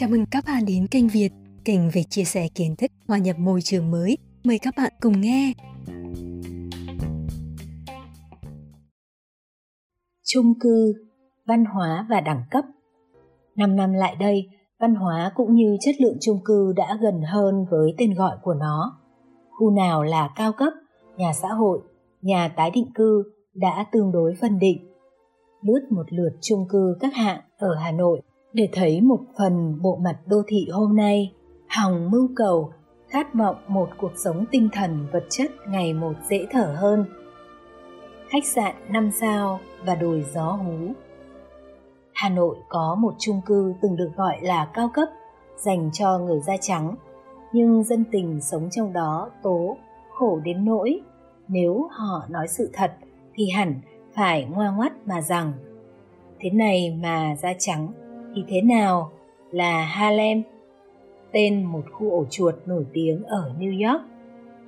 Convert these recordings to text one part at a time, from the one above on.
Chào mừng các bạn đến kênh Việt, kênh về chia sẻ kiến thức hòa nhập môi trường mới. Mời các bạn cùng nghe. Trung cư, văn hóa và đẳng cấp 5 năm lại đây, văn hóa cũng như chất lượng trung cư đã gần hơn với tên gọi của nó. Khu nào là cao cấp, nhà xã hội, nhà tái định cư đã tương đối phân định. Lướt một lượt trung cư các hạng ở Hà Nội để thấy một phần bộ mặt đô thị hôm nay, hòng mưu cầu, khát vọng một cuộc sống tinh thần vật chất ngày một dễ thở hơn. Khách sạn 5 sao và đồi gió hú. Hà Nội có một chung cư từng được gọi là cao cấp, dành cho người da trắng, nhưng dân tình sống trong đó tố, khổ đến nỗi, nếu họ nói sự thật thì hẳn phải ngoa ngoắt mà rằng thế này mà da trắng thì thế nào là Harlem, tên một khu ổ chuột nổi tiếng ở New York.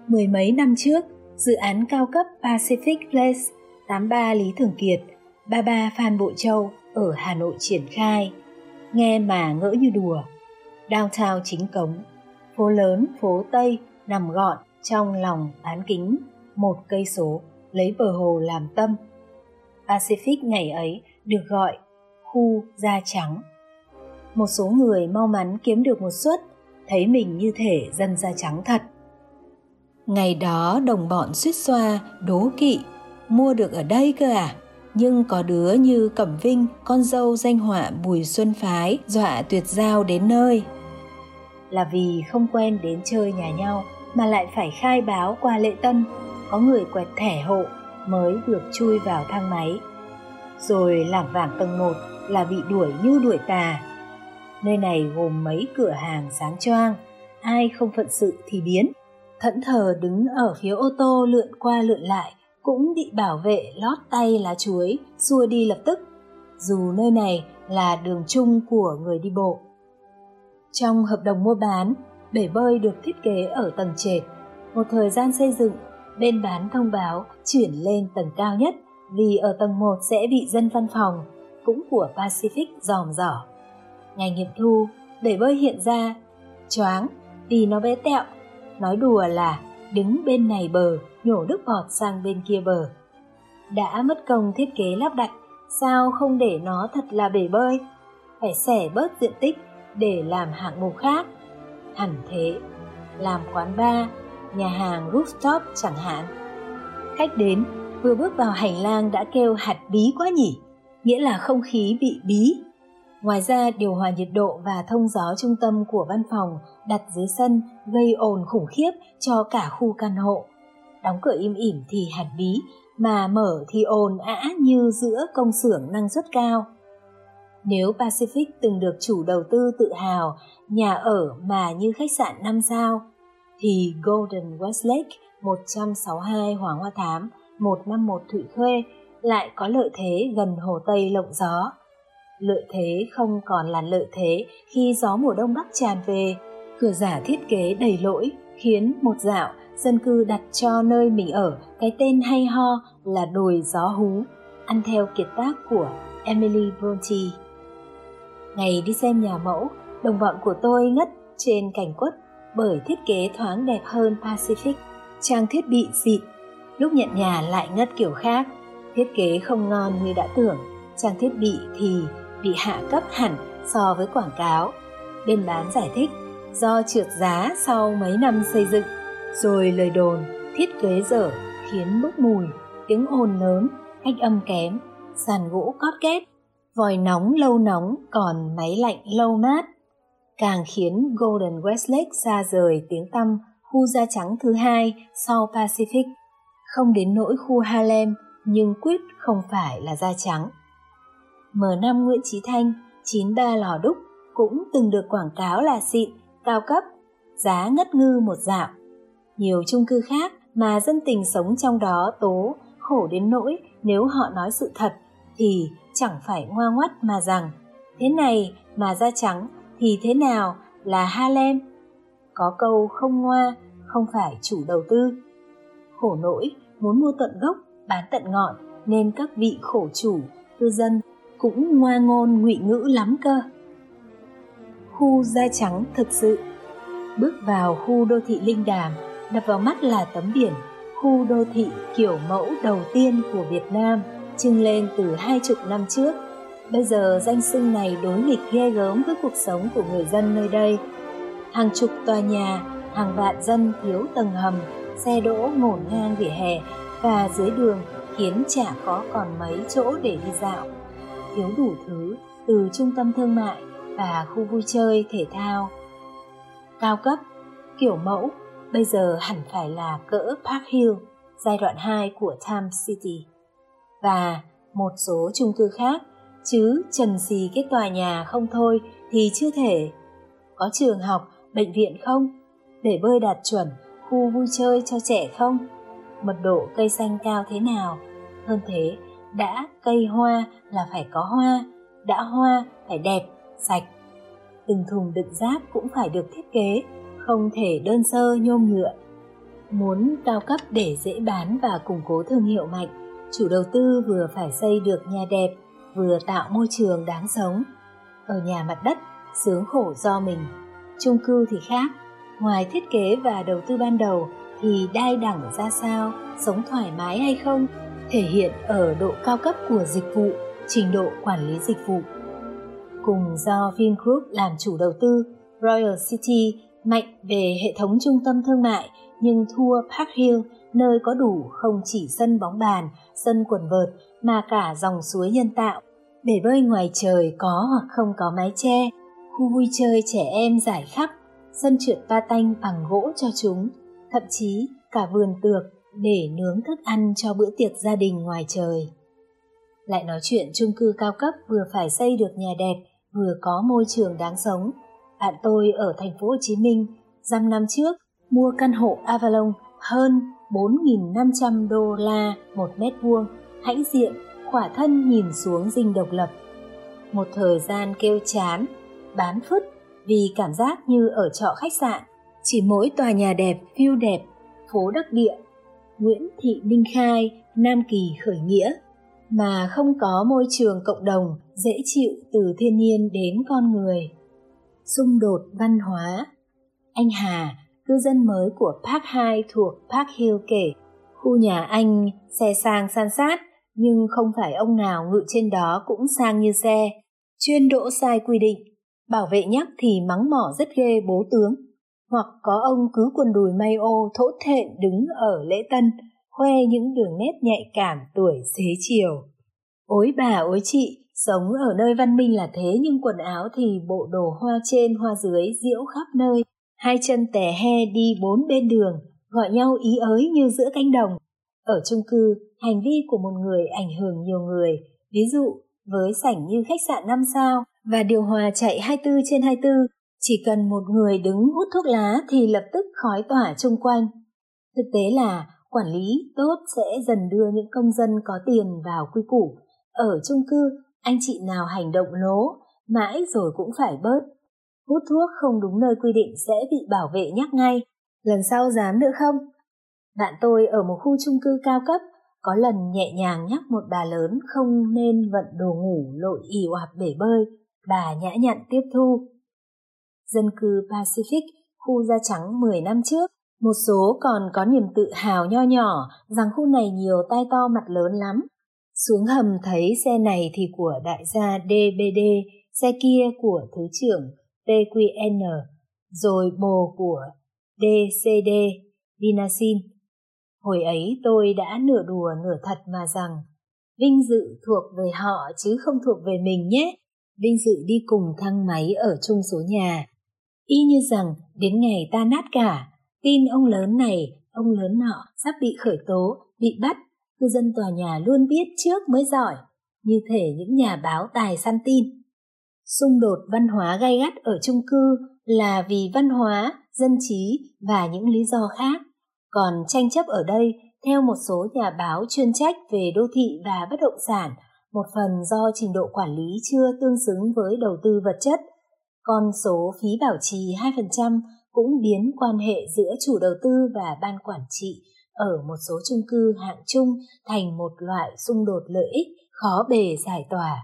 Mười mấy năm trước, dự án cao cấp Pacific Place 83 Lý Thường Kiệt, 33 Phan Bội Châu ở Hà Nội triển khai. Nghe mà ngỡ như đùa. Downtown chính cống, phố lớn, phố Tây nằm gọn trong lòng bán kính một cây số lấy bờ hồ làm tâm. Pacific ngày ấy được gọi khu da trắng một số người mau mắn kiếm được một suất, thấy mình như thể dân da trắng thật. Ngày đó đồng bọn suýt xoa, đố kỵ, mua được ở đây cơ à? Nhưng có đứa như Cẩm Vinh, con dâu danh họa Bùi Xuân Phái, dọa tuyệt giao đến nơi. Là vì không quen đến chơi nhà nhau mà lại phải khai báo qua lệ tân, có người quẹt thẻ hộ mới được chui vào thang máy. Rồi lảng vảng tầng 1 là bị đuổi như đuổi tà, Nơi này gồm mấy cửa hàng sáng choang, ai không phận sự thì biến. Thẫn thờ đứng ở phía ô tô lượn qua lượn lại, cũng bị bảo vệ lót tay lá chuối, xua đi lập tức, dù nơi này là đường chung của người đi bộ. Trong hợp đồng mua bán, bể bơi được thiết kế ở tầng trệt. Một thời gian xây dựng, bên bán thông báo chuyển lên tầng cao nhất vì ở tầng 1 sẽ bị dân văn phòng, cũng của Pacific dòm dỏ. Ngày nghiệm thu, bể bơi hiện ra, choáng vì nó bé tẹo, nói đùa là đứng bên này bờ, nhổ nước bọt sang bên kia bờ. Đã mất công thiết kế lắp đặt, sao không để nó thật là bể bơi? Phải xẻ bớt diện tích để làm hạng mục khác. Hẳn thế, làm quán bar, nhà hàng rooftop chẳng hạn. Khách đến, vừa bước vào hành lang đã kêu hạt bí quá nhỉ, nghĩa là không khí bị bí Ngoài ra, điều hòa nhiệt độ và thông gió trung tâm của văn phòng đặt dưới sân gây ồn khủng khiếp cho cả khu căn hộ. Đóng cửa im ỉm thì hạt bí, mà mở thì ồn ã như giữa công xưởng năng suất cao. Nếu Pacific từng được chủ đầu tư tự hào nhà ở mà như khách sạn 5 sao, thì Golden Westlake 162 Hoàng Hoa Thám 151 Thụy Khuê lại có lợi thế gần Hồ Tây lộng gió Lợi thế không còn là lợi thế khi gió mùa đông bắc tràn về. Cửa giả thiết kế đầy lỗi khiến một dạo dân cư đặt cho nơi mình ở cái tên hay ho là đồi gió hú, ăn theo kiệt tác của Emily Bronte. Ngày đi xem nhà mẫu, đồng bọn của tôi ngất trên cảnh quất bởi thiết kế thoáng đẹp hơn Pacific, trang thiết bị xịn. Lúc nhận nhà lại ngất kiểu khác, thiết kế không ngon như đã tưởng, trang thiết bị thì bị hạ cấp hẳn so với quảng cáo. Bên bán giải thích do trượt giá sau mấy năm xây dựng, rồi lời đồn thiết kế dở khiến bốc mùi, tiếng ồn lớn, cách âm kém, sàn gỗ cót két, vòi nóng lâu nóng còn máy lạnh lâu mát. Càng khiến Golden Westlake xa rời tiếng tăm khu da trắng thứ hai sau Pacific. Không đến nỗi khu Harlem, nhưng quyết không phải là da trắng. M5 Nguyễn Trí Thanh, 93 Lò Đúc cũng từng được quảng cáo là xịn, cao cấp, giá ngất ngư một dạo. Nhiều chung cư khác mà dân tình sống trong đó tố khổ đến nỗi nếu họ nói sự thật thì chẳng phải ngoa ngoắt mà rằng thế này mà da trắng thì thế nào là Harlem. Có câu không ngoa, không phải chủ đầu tư. Khổ nỗi, muốn mua tận gốc, bán tận ngọn nên các vị khổ chủ, cư dân cũng ngoa ngôn ngụy ngữ lắm cơ. khu da trắng thực sự. Bước vào khu đô thị Linh Đàm, đập vào mắt là tấm biển khu đô thị kiểu mẫu đầu tiên của Việt Nam trưng lên từ hai chục năm trước. Bây giờ danh xưng này đối nghịch ghê gớm với cuộc sống của người dân nơi đây. Hàng chục tòa nhà, hàng vạn dân thiếu tầng hầm, xe đỗ ngổn ngang vỉa hè và dưới đường khiến chả có còn mấy chỗ để đi dạo. Thiếu đủ thứ từ trung tâm thương mại và khu vui chơi thể thao. Cao cấp, kiểu mẫu, bây giờ hẳn phải là cỡ Park Hill, giai đoạn 2 của Times City. Và một số chung cư khác, chứ trần xì cái tòa nhà không thôi thì chưa thể. Có trường học, bệnh viện không? Để bơi đạt chuẩn, khu vui chơi cho trẻ không? Mật độ cây xanh cao thế nào? Hơn thế, đã cây hoa là phải có hoa, đã hoa phải đẹp, sạch. Từng thùng đựng rác cũng phải được thiết kế, không thể đơn sơ nhôm nhựa. Muốn cao cấp để dễ bán và củng cố thương hiệu mạnh, chủ đầu tư vừa phải xây được nhà đẹp, vừa tạo môi trường đáng sống. Ở nhà mặt đất, sướng khổ do mình. Chung cư thì khác, ngoài thiết kế và đầu tư ban đầu thì đai đẳng ra sao, sống thoải mái hay không, thể hiện ở độ cao cấp của dịch vụ, trình độ quản lý dịch vụ. Cùng do Vingroup làm chủ đầu tư, Royal City mạnh về hệ thống trung tâm thương mại nhưng thua Park Hill nơi có đủ không chỉ sân bóng bàn, sân quần vợt mà cả dòng suối nhân tạo. Bể bơi ngoài trời có hoặc không có mái che, khu vui chơi trẻ em giải khắp, sân trượt ba tanh bằng gỗ cho chúng, thậm chí cả vườn tược để nướng thức ăn cho bữa tiệc gia đình ngoài trời. Lại nói chuyện chung cư cao cấp vừa phải xây được nhà đẹp, vừa có môi trường đáng sống. Bạn tôi ở thành phố Hồ Chí Minh, dăm năm trước mua căn hộ Avalon hơn 4.500 đô la một mét vuông, hãnh diện, khỏa thân nhìn xuống dinh độc lập. Một thời gian kêu chán, bán phứt vì cảm giác như ở trọ khách sạn, chỉ mỗi tòa nhà đẹp, view đẹp, phố đắc địa, Nguyễn Thị Minh Khai, Nam Kỳ khởi nghĩa, mà không có môi trường cộng đồng dễ chịu từ thiên nhiên đến con người. Xung đột văn hóa Anh Hà, cư dân mới của Park 2 thuộc Park Hill kể, khu nhà anh xe sang san sát, nhưng không phải ông nào ngự trên đó cũng sang như xe, chuyên đỗ sai quy định. Bảo vệ nhắc thì mắng mỏ rất ghê bố tướng. Hoặc có ông cứ quần đùi may ô thỗ thẹn đứng ở lễ tân, khoe những đường nét nhạy cảm tuổi xế chiều. Ối bà ối chị, sống ở nơi văn minh là thế nhưng quần áo thì bộ đồ hoa trên hoa dưới diễu khắp nơi, hai chân tè he đi bốn bên đường, gọi nhau ý ới như giữa cánh đồng. Ở chung cư, hành vi của một người ảnh hưởng nhiều người, ví dụ với sảnh như khách sạn 5 sao và điều hòa chạy 24 trên 24, chỉ cần một người đứng hút thuốc lá thì lập tức khói tỏa chung quanh. Thực tế là quản lý tốt sẽ dần đưa những công dân có tiền vào quy củ. Ở chung cư, anh chị nào hành động lố, mãi rồi cũng phải bớt. Hút thuốc không đúng nơi quy định sẽ bị bảo vệ nhắc ngay. Lần sau dám nữa không? Bạn tôi ở một khu chung cư cao cấp có lần nhẹ nhàng nhắc một bà lớn không nên vận đồ ngủ lội ì oạp bể bơi, bà nhã nhặn tiếp thu. Dân cư Pacific, khu da trắng 10 năm trước, một số còn có niềm tự hào nho nhỏ rằng khu này nhiều tai to mặt lớn lắm. Xuống hầm thấy xe này thì của đại gia DBD, xe kia của Thứ trưởng PQN, rồi bồ của DCD, Vinasin. Hồi ấy tôi đã nửa đùa nửa thật mà rằng vinh dự thuộc về họ chứ không thuộc về mình nhé. Vinh dự đi cùng thang máy ở chung số nhà. Y như rằng đến ngày ta nát cả, tin ông lớn này, ông lớn nọ sắp bị khởi tố, bị bắt, cư dân tòa nhà luôn biết trước mới giỏi, như thể những nhà báo tài săn tin. Xung đột văn hóa gay gắt ở chung cư là vì văn hóa, dân trí và những lý do khác. Còn tranh chấp ở đây, theo một số nhà báo chuyên trách về đô thị và bất động sản, một phần do trình độ quản lý chưa tương xứng với đầu tư vật chất. Con số phí bảo trì 2% cũng biến quan hệ giữa chủ đầu tư và ban quản trị ở một số chung cư hạng chung thành một loại xung đột lợi ích khó bề giải tỏa.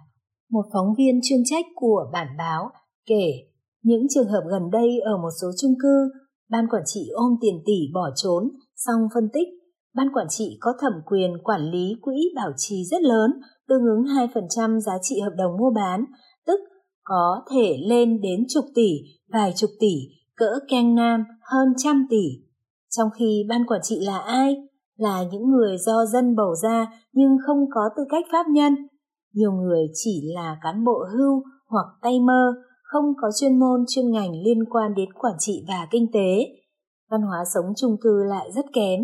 Một phóng viên chuyên trách của bản báo kể Những trường hợp gần đây ở một số chung cư, ban quản trị ôm tiền tỷ bỏ trốn, xong phân tích, ban quản trị có thẩm quyền quản lý quỹ bảo trì rất lớn, tương ứng 2% giá trị hợp đồng mua bán, có thể lên đến chục tỷ, vài chục tỷ, cỡ Keng Nam hơn trăm tỷ. Trong khi ban quản trị là ai? Là những người do dân bầu ra nhưng không có tư cách pháp nhân. Nhiều người chỉ là cán bộ hưu hoặc tay mơ, không có chuyên môn chuyên ngành liên quan đến quản trị và kinh tế. Văn hóa sống chung cư lại rất kém.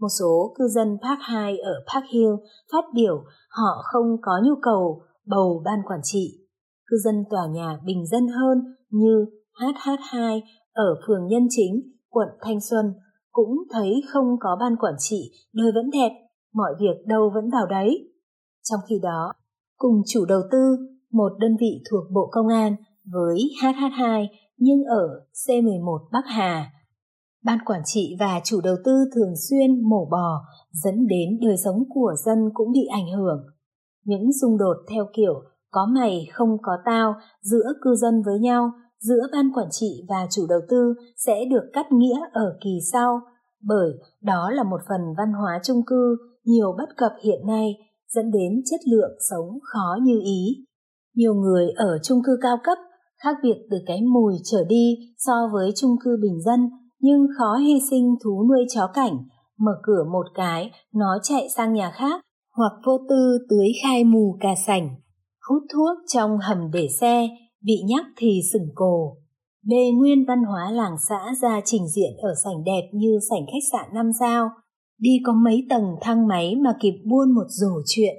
Một số cư dân Park 2 ở Park Hill phát biểu họ không có nhu cầu bầu ban quản trị. Cư dân tòa nhà bình dân hơn như HH2 ở phường Nhân Chính, quận Thanh Xuân cũng thấy không có ban quản trị, nơi vẫn đẹp, mọi việc đâu vẫn vào đấy. Trong khi đó, cùng chủ đầu tư, một đơn vị thuộc Bộ Công an với HH2 nhưng ở C11 Bắc Hà. Ban quản trị và chủ đầu tư thường xuyên mổ bò dẫn đến đời sống của dân cũng bị ảnh hưởng. Những xung đột theo kiểu có mày không có tao giữa cư dân với nhau giữa ban quản trị và chủ đầu tư sẽ được cắt nghĩa ở kỳ sau, bởi đó là một phần văn hóa chung cư nhiều bất cập hiện nay dẫn đến chất lượng sống khó như ý. Nhiều người ở chung cư cao cấp khác biệt từ cái mùi trở đi so với chung cư bình dân nhưng khó hy sinh thú nuôi chó cảnh, mở cửa một cái, nó chạy sang nhà khác, hoặc vô tư tưới khai mù cà sảnh, hút thuốc trong hầm để xe, bị nhắc thì sừng cổ. Bề nguyên văn hóa làng xã ra trình diện ở sảnh đẹp như sảnh khách sạn năm sao, đi có mấy tầng thang máy mà kịp buôn một rổ chuyện,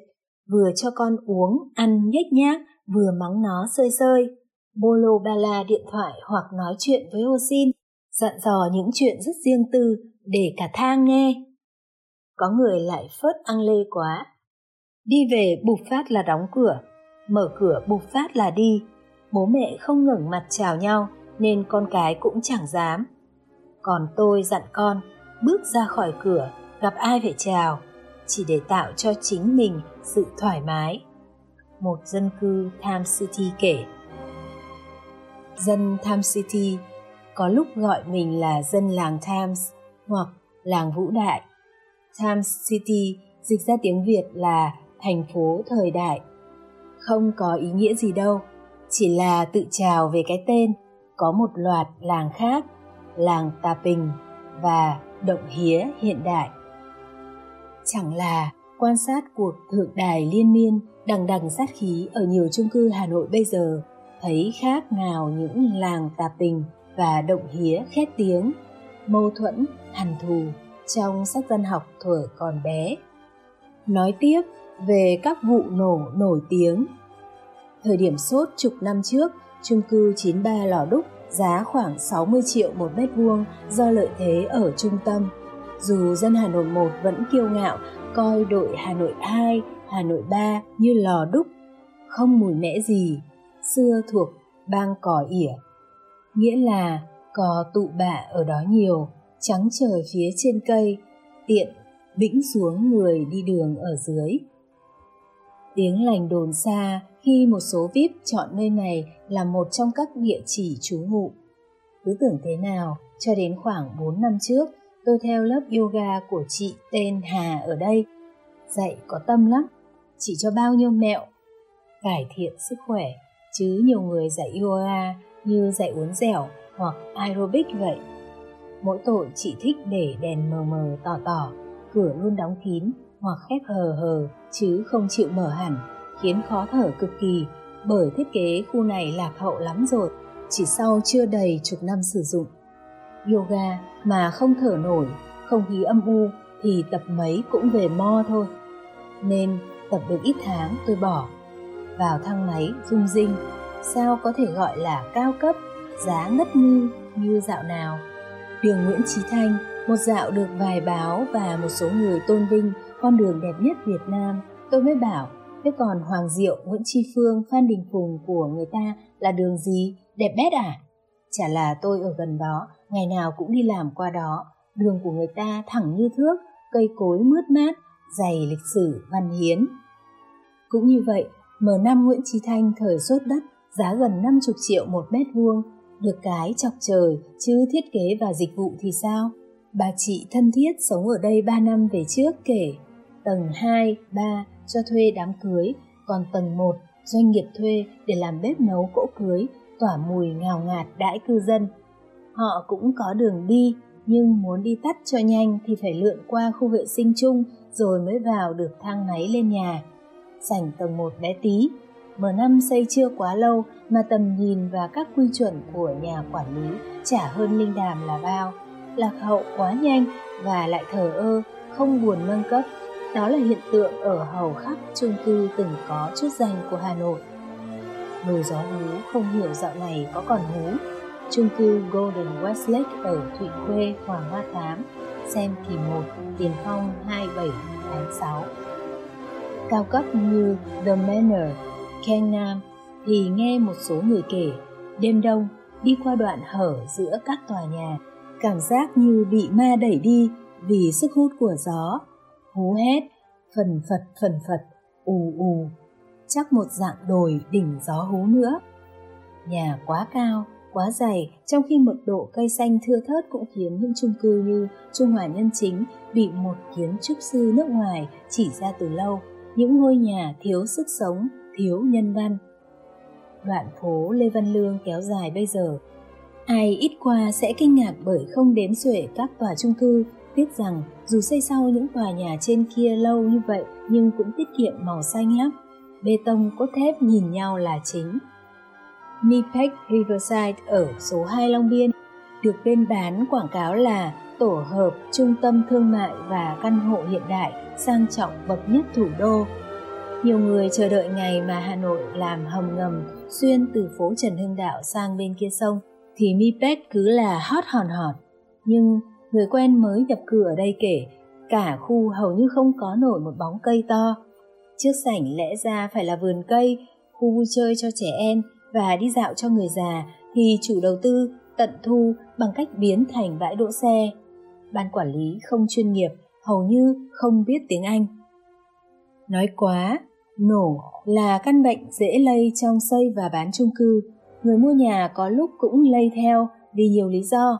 vừa cho con uống, ăn nhếch nhác, vừa mắng nó sơi sơi, bolo bala điện thoại hoặc nói chuyện với ô xin, dặn dò những chuyện rất riêng tư để cả thang nghe. Có người lại phớt ăn lê quá. Đi về bục phát là đóng cửa, mở cửa bục phát là đi, bố mẹ không ngẩng mặt chào nhau nên con cái cũng chẳng dám. Còn tôi dặn con, bước ra khỏi cửa, gặp ai phải chào, chỉ để tạo cho chính mình sự thoải mái. Một dân cư Tham City kể. Dân Tham City có lúc gọi mình là dân làng Thames hoặc làng Vũ Đại. Thames City dịch ra tiếng Việt là thành phố thời đại. Không có ý nghĩa gì đâu, chỉ là tự trào về cái tên có một loạt làng khác làng tà bình và động hía hiện đại. Chẳng là quan sát cuộc thượng đài liên miên đằng đằng sát khí ở nhiều chung cư hà nội bây giờ thấy khác nào những làng tà bình và động hía khét tiếng mâu thuẫn hằn thù trong sách văn học thuở còn bé. Nói tiếp về các vụ nổ nổi tiếng Thời điểm sốt chục năm trước, chung cư 93 Lò Đúc giá khoảng 60 triệu một mét vuông do lợi thế ở trung tâm. Dù dân Hà Nội 1 vẫn kiêu ngạo coi đội Hà Nội 2, Hà Nội 3 như lò đúc, không mùi mẽ gì, xưa thuộc bang cỏ ỉa. Nghĩa là cò tụ bạ ở đó nhiều, trắng trời phía trên cây, tiện vĩnh xuống người đi đường ở dưới. Tiếng lành đồn xa khi một số VIP chọn nơi này là một trong các địa chỉ trú ngụ. Cứ tưởng thế nào, cho đến khoảng 4 năm trước, tôi theo lớp yoga của chị tên Hà ở đây. Dạy có tâm lắm, chỉ cho bao nhiêu mẹo, cải thiện sức khỏe, chứ nhiều người dạy yoga như dạy uốn dẻo hoặc aerobic vậy. Mỗi tội chị thích để đèn mờ mờ tỏ tỏ, cửa luôn đóng kín hoặc khép hờ hờ chứ không chịu mở hẳn khiến khó thở cực kỳ bởi thiết kế khu này lạc hậu lắm rồi, chỉ sau chưa đầy chục năm sử dụng. Yoga mà không thở nổi, không khí âm u thì tập mấy cũng về mo thôi. Nên tập được ít tháng tôi bỏ. Vào thang máy rung rinh, sao có thể gọi là cao cấp, giá ngất ngư như dạo nào. Đường Nguyễn Trí Thanh, một dạo được vài báo và một số người tôn vinh con đường đẹp nhất Việt Nam, tôi mới bảo Thế còn Hoàng Diệu, Nguyễn Tri Phương, Phan Đình Phùng của người ta là đường gì? Đẹp bét à? Chả là tôi ở gần đó, ngày nào cũng đi làm qua đó. Đường của người ta thẳng như thước, cây cối mướt mát, dày lịch sử, văn hiến. Cũng như vậy, M5 Nguyễn Trí Thanh thời sốt đất giá gần 50 triệu một mét vuông, được cái chọc trời, chứ thiết kế và dịch vụ thì sao? Bà chị thân thiết sống ở đây 3 năm về trước kể, tầng 2, 3 cho thuê đám cưới, còn tầng 1 doanh nghiệp thuê để làm bếp nấu cỗ cưới, tỏa mùi ngào ngạt đãi cư dân. Họ cũng có đường đi, nhưng muốn đi tắt cho nhanh thì phải lượn qua khu vệ sinh chung rồi mới vào được thang máy lên nhà. Sảnh tầng 1 bé tí, M5 xây chưa quá lâu mà tầm nhìn và các quy chuẩn của nhà quản lý chả hơn linh đàm là bao. Lạc hậu quá nhanh và lại thờ ơ, không buồn nâng cấp. Đó là hiện tượng ở hầu khắp chung cư từng có chút danh của Hà Nội. Nồi gió hú không hiểu dạo này có còn hú. Chung cư Golden Westlake ở Thụy Khuê, Hoàng Hoa Thám, xem kỳ 1, tiền phong 27 tháng 6. Cao cấp như The Manor, Keng Nam thì nghe một số người kể, đêm đông đi qua đoạn hở giữa các tòa nhà, cảm giác như bị ma đẩy đi vì sức hút của gió. Hú hét, phần phật phần phật, ù ù, chắc một dạng đồi đỉnh gió hú nữa. Nhà quá cao, quá dày, trong khi mật độ cây xanh thưa thớt cũng khiến những chung cư như Trung Hòa Nhân Chính bị một kiến trúc sư nước ngoài chỉ ra từ lâu. Những ngôi nhà thiếu sức sống, thiếu nhân văn. Đoạn phố Lê Văn Lương kéo dài bây giờ. Ai ít qua sẽ kinh ngạc bởi không đếm xuể các tòa chung cư, tiếc rằng dù xây sau những tòa nhà trên kia lâu như vậy nhưng cũng tiết kiệm màu xanh lắm. Bê tông cốt thép nhìn nhau là chính. Nipec Riverside ở số 2 Long Biên được bên bán quảng cáo là tổ hợp trung tâm thương mại và căn hộ hiện đại sang trọng bậc nhất thủ đô nhiều người chờ đợi ngày mà Hà Nội làm hầm ngầm xuyên từ phố Trần Hưng Đạo sang bên kia sông, thì Mipet cứ là hot hòn hòn Nhưng người quen mới nhập cư ở đây kể, cả khu hầu như không có nổi một bóng cây to. Trước sảnh lẽ ra phải là vườn cây, khu vui chơi cho trẻ em và đi dạo cho người già thì chủ đầu tư tận thu bằng cách biến thành bãi đỗ xe. Ban quản lý không chuyên nghiệp, hầu như không biết tiếng Anh. Nói quá, nổ là căn bệnh dễ lây trong xây và bán chung cư. Người mua nhà có lúc cũng lây theo vì nhiều lý do.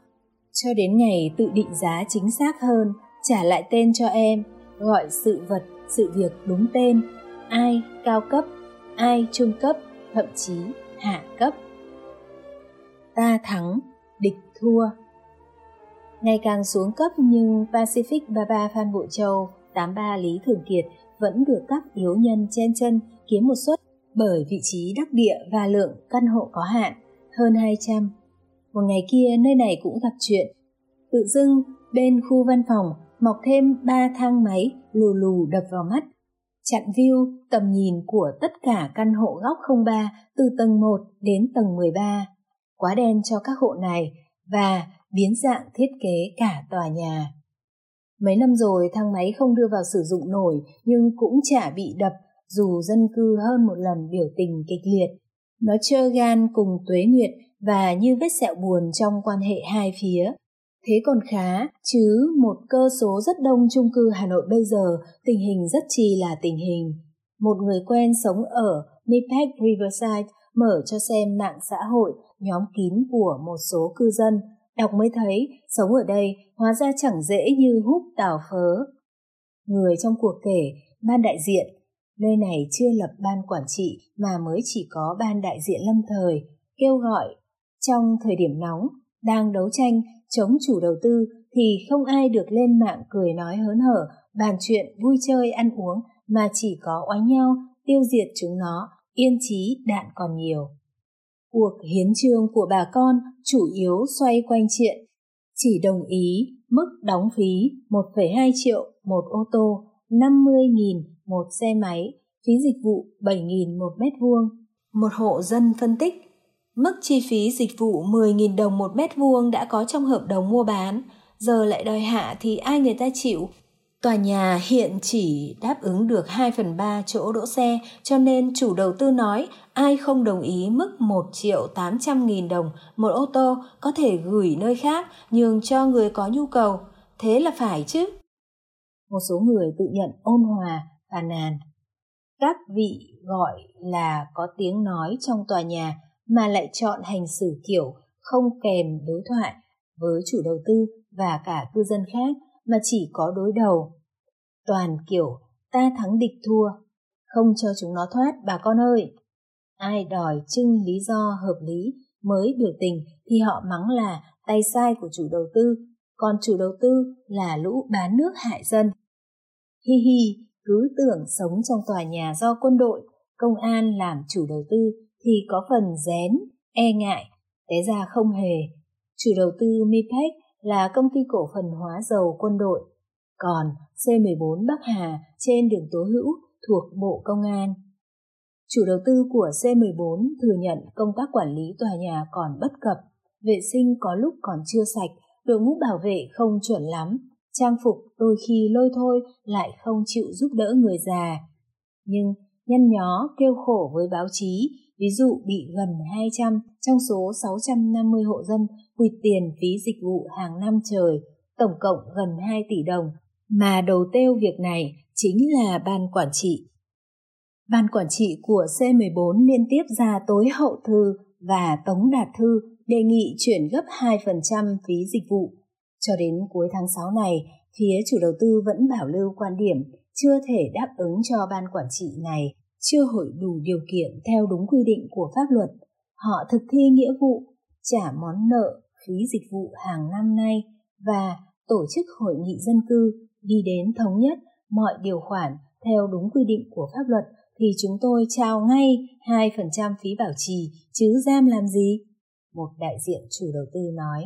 Cho đến ngày tự định giá chính xác hơn, trả lại tên cho em, gọi sự vật, sự việc đúng tên, ai cao cấp, ai trung cấp, thậm chí hạ cấp. Ta thắng, địch thua. Ngày càng xuống cấp nhưng Pacific 33 Phan Bội Châu, 83 Lý Thường Kiệt vẫn được các yếu nhân chen chân kiếm một suất bởi vị trí đắc địa và lượng căn hộ có hạn, hơn 200. Một ngày kia nơi này cũng gặp chuyện. Tự dưng, bên khu văn phòng, mọc thêm ba thang máy, lù lù đập vào mắt. Chặn view, tầm nhìn của tất cả căn hộ góc 03 từ tầng 1 đến tầng 13. Quá đen cho các hộ này và biến dạng thiết kế cả tòa nhà. Mấy năm rồi, thang máy không đưa vào sử dụng nổi, nhưng cũng chả bị đập, dù dân cư hơn một lần biểu tình kịch liệt. Nó trơ gan cùng tuế nguyệt và như vết sẹo buồn trong quan hệ hai phía. Thế còn khá, chứ một cơ số rất đông chung cư Hà Nội bây giờ tình hình rất chi là tình hình. Một người quen sống ở Nipec Riverside mở cho xem mạng xã hội nhóm kín của một số cư dân Đọc mới thấy, sống ở đây hóa ra chẳng dễ như hút tào phớ. Người trong cuộc kể, ban đại diện, nơi này chưa lập ban quản trị mà mới chỉ có ban đại diện lâm thời, kêu gọi. Trong thời điểm nóng, đang đấu tranh chống chủ đầu tư thì không ai được lên mạng cười nói hớn hở, bàn chuyện vui chơi ăn uống mà chỉ có oánh nhau, tiêu diệt chúng nó, yên chí đạn còn nhiều. Cuộc hiến trương của bà con chủ yếu xoay quanh chuyện chỉ đồng ý mức đóng phí 1,2 triệu một ô tô, 50.000 một xe máy, phí dịch vụ 7.000 một mét vuông. Một hộ dân phân tích, mức chi phí dịch vụ 10.000 đồng một mét vuông đã có trong hợp đồng mua bán, giờ lại đòi hạ thì ai người ta chịu Tòa nhà hiện chỉ đáp ứng được 2 phần 3 chỗ đỗ xe, cho nên chủ đầu tư nói ai không đồng ý mức 1 triệu 800 nghìn đồng một ô tô có thể gửi nơi khác nhường cho người có nhu cầu. Thế là phải chứ. Một số người tự nhận ôn hòa, phàn nàn. Các vị gọi là có tiếng nói trong tòa nhà mà lại chọn hành xử kiểu không kèm đối thoại với chủ đầu tư và cả cư dân khác mà chỉ có đối đầu. Toàn kiểu ta thắng địch thua, không cho chúng nó thoát bà con ơi. Ai đòi trưng lý do hợp lý mới biểu tình thì họ mắng là tay sai của chủ đầu tư, còn chủ đầu tư là lũ bán nước hại dân. Hi hi, cứ tưởng sống trong tòa nhà do quân đội, công an làm chủ đầu tư thì có phần rén, e ngại, té ra không hề. Chủ đầu tư MIPEC là công ty cổ phần hóa dầu quân đội, còn C14 Bắc Hà trên đường Tố Hữu thuộc Bộ Công an. Chủ đầu tư của C14 thừa nhận công tác quản lý tòa nhà còn bất cập, vệ sinh có lúc còn chưa sạch, đội ngũ bảo vệ không chuẩn lắm, trang phục đôi khi lôi thôi lại không chịu giúp đỡ người già. Nhưng nhăn nhó kêu khổ với báo chí, ví dụ bị gần 200 trong số 650 hộ dân quỵt tiền phí dịch vụ hàng năm trời, tổng cộng gần 2 tỷ đồng, mà đầu tiêu việc này chính là ban quản trị. Ban quản trị của C14 liên tiếp ra tối hậu thư và tống đạt thư đề nghị chuyển gấp 2% phí dịch vụ. Cho đến cuối tháng 6 này, phía chủ đầu tư vẫn bảo lưu quan điểm chưa thể đáp ứng cho ban quản trị này, chưa hội đủ điều kiện theo đúng quy định của pháp luật. Họ thực thi nghĩa vụ, trả món nợ phí dịch vụ hàng năm nay và tổ chức hội nghị dân cư đi đến thống nhất mọi điều khoản theo đúng quy định của pháp luật thì chúng tôi trao ngay 2% phí bảo trì chứ giam làm gì? Một đại diện chủ đầu tư nói.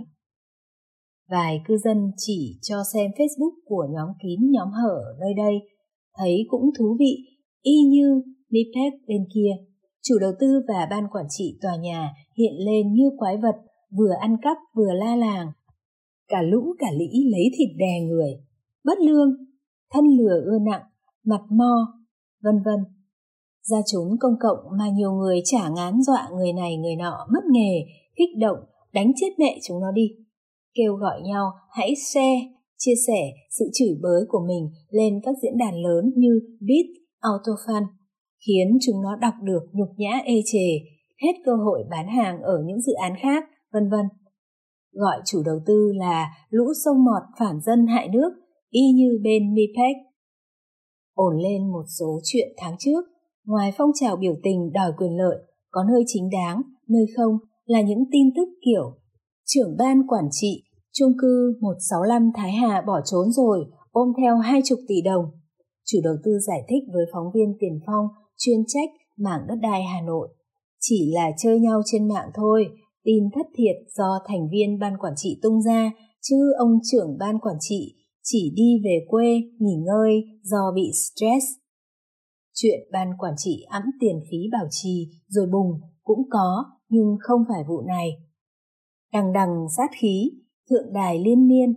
Vài cư dân chỉ cho xem Facebook của nhóm kín nhóm hở nơi đây, thấy cũng thú vị, y như Nipep bên kia. Chủ đầu tư và ban quản trị tòa nhà hiện lên như quái vật, vừa ăn cắp vừa la làng. Cả lũ cả lĩ lấy thịt đè người, bất lương, thân lừa ưa nặng, mặt mo, vân vân. Ra trốn công cộng mà nhiều người trả ngán dọa người này người nọ mất nghề, kích động, đánh chết mẹ chúng nó đi kêu gọi nhau hãy share, chia sẻ sự chửi bới của mình lên các diễn đàn lớn như Beat, Autofan, khiến chúng nó đọc được nhục nhã ê chề, hết cơ hội bán hàng ở những dự án khác, vân vân. Gọi chủ đầu tư là lũ sông mọt phản dân hại nước, y như bên MIPEC. Ổn lên một số chuyện tháng trước, ngoài phong trào biểu tình đòi quyền lợi, có nơi chính đáng, nơi không là những tin tức kiểu trưởng ban quản trị, chung cư 165 Thái Hà bỏ trốn rồi, ôm theo hai chục tỷ đồng. Chủ đầu tư giải thích với phóng viên Tiền Phong chuyên trách mảng đất đai Hà Nội. Chỉ là chơi nhau trên mạng thôi, tin thất thiệt do thành viên ban quản trị tung ra, chứ ông trưởng ban quản trị chỉ đi về quê nghỉ ngơi do bị stress. Chuyện ban quản trị ẵm tiền phí bảo trì rồi bùng cũng có, nhưng không phải vụ này đằng đằng sát khí, thượng đài liên miên.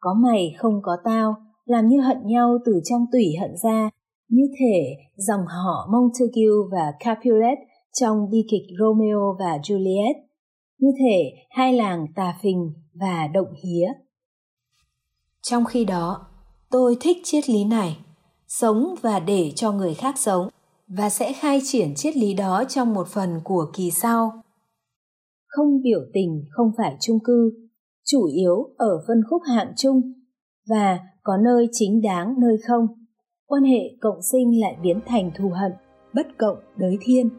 Có mày không có tao, làm như hận nhau từ trong tủy hận ra, như thể dòng họ Montague và Capulet trong bi kịch Romeo và Juliet, như thể hai làng tà phình và động hía. Trong khi đó, tôi thích triết lý này, sống và để cho người khác sống, và sẽ khai triển triết lý đó trong một phần của kỳ sau không biểu tình không phải chung cư, chủ yếu ở phân khúc hạng chung và có nơi chính đáng nơi không. Quan hệ cộng sinh lại biến thành thù hận, bất cộng đới thiên.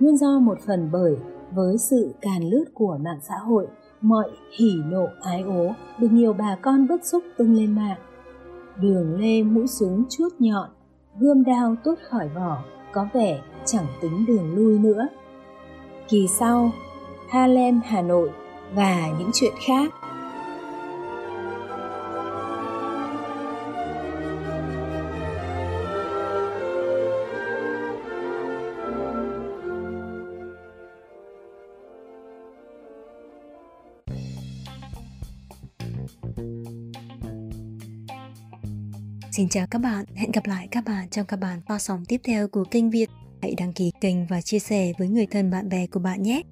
Nguyên do một phần bởi với sự càn lướt của mạng xã hội, mọi hỉ nộ ái ố được nhiều bà con bức xúc tung lên mạng. Đường lê mũi súng chuốt nhọn, gươm đao tuốt khỏi vỏ, có vẻ chẳng tính đường lui nữa. Kỳ sau, Harlem, Hà Nội và những chuyện khác. Xin chào các bạn, hẹn gặp lại các bạn trong các bản phát sóng tiếp theo của kênh Việt. Hãy đăng ký kênh và chia sẻ với người thân bạn bè của bạn nhé.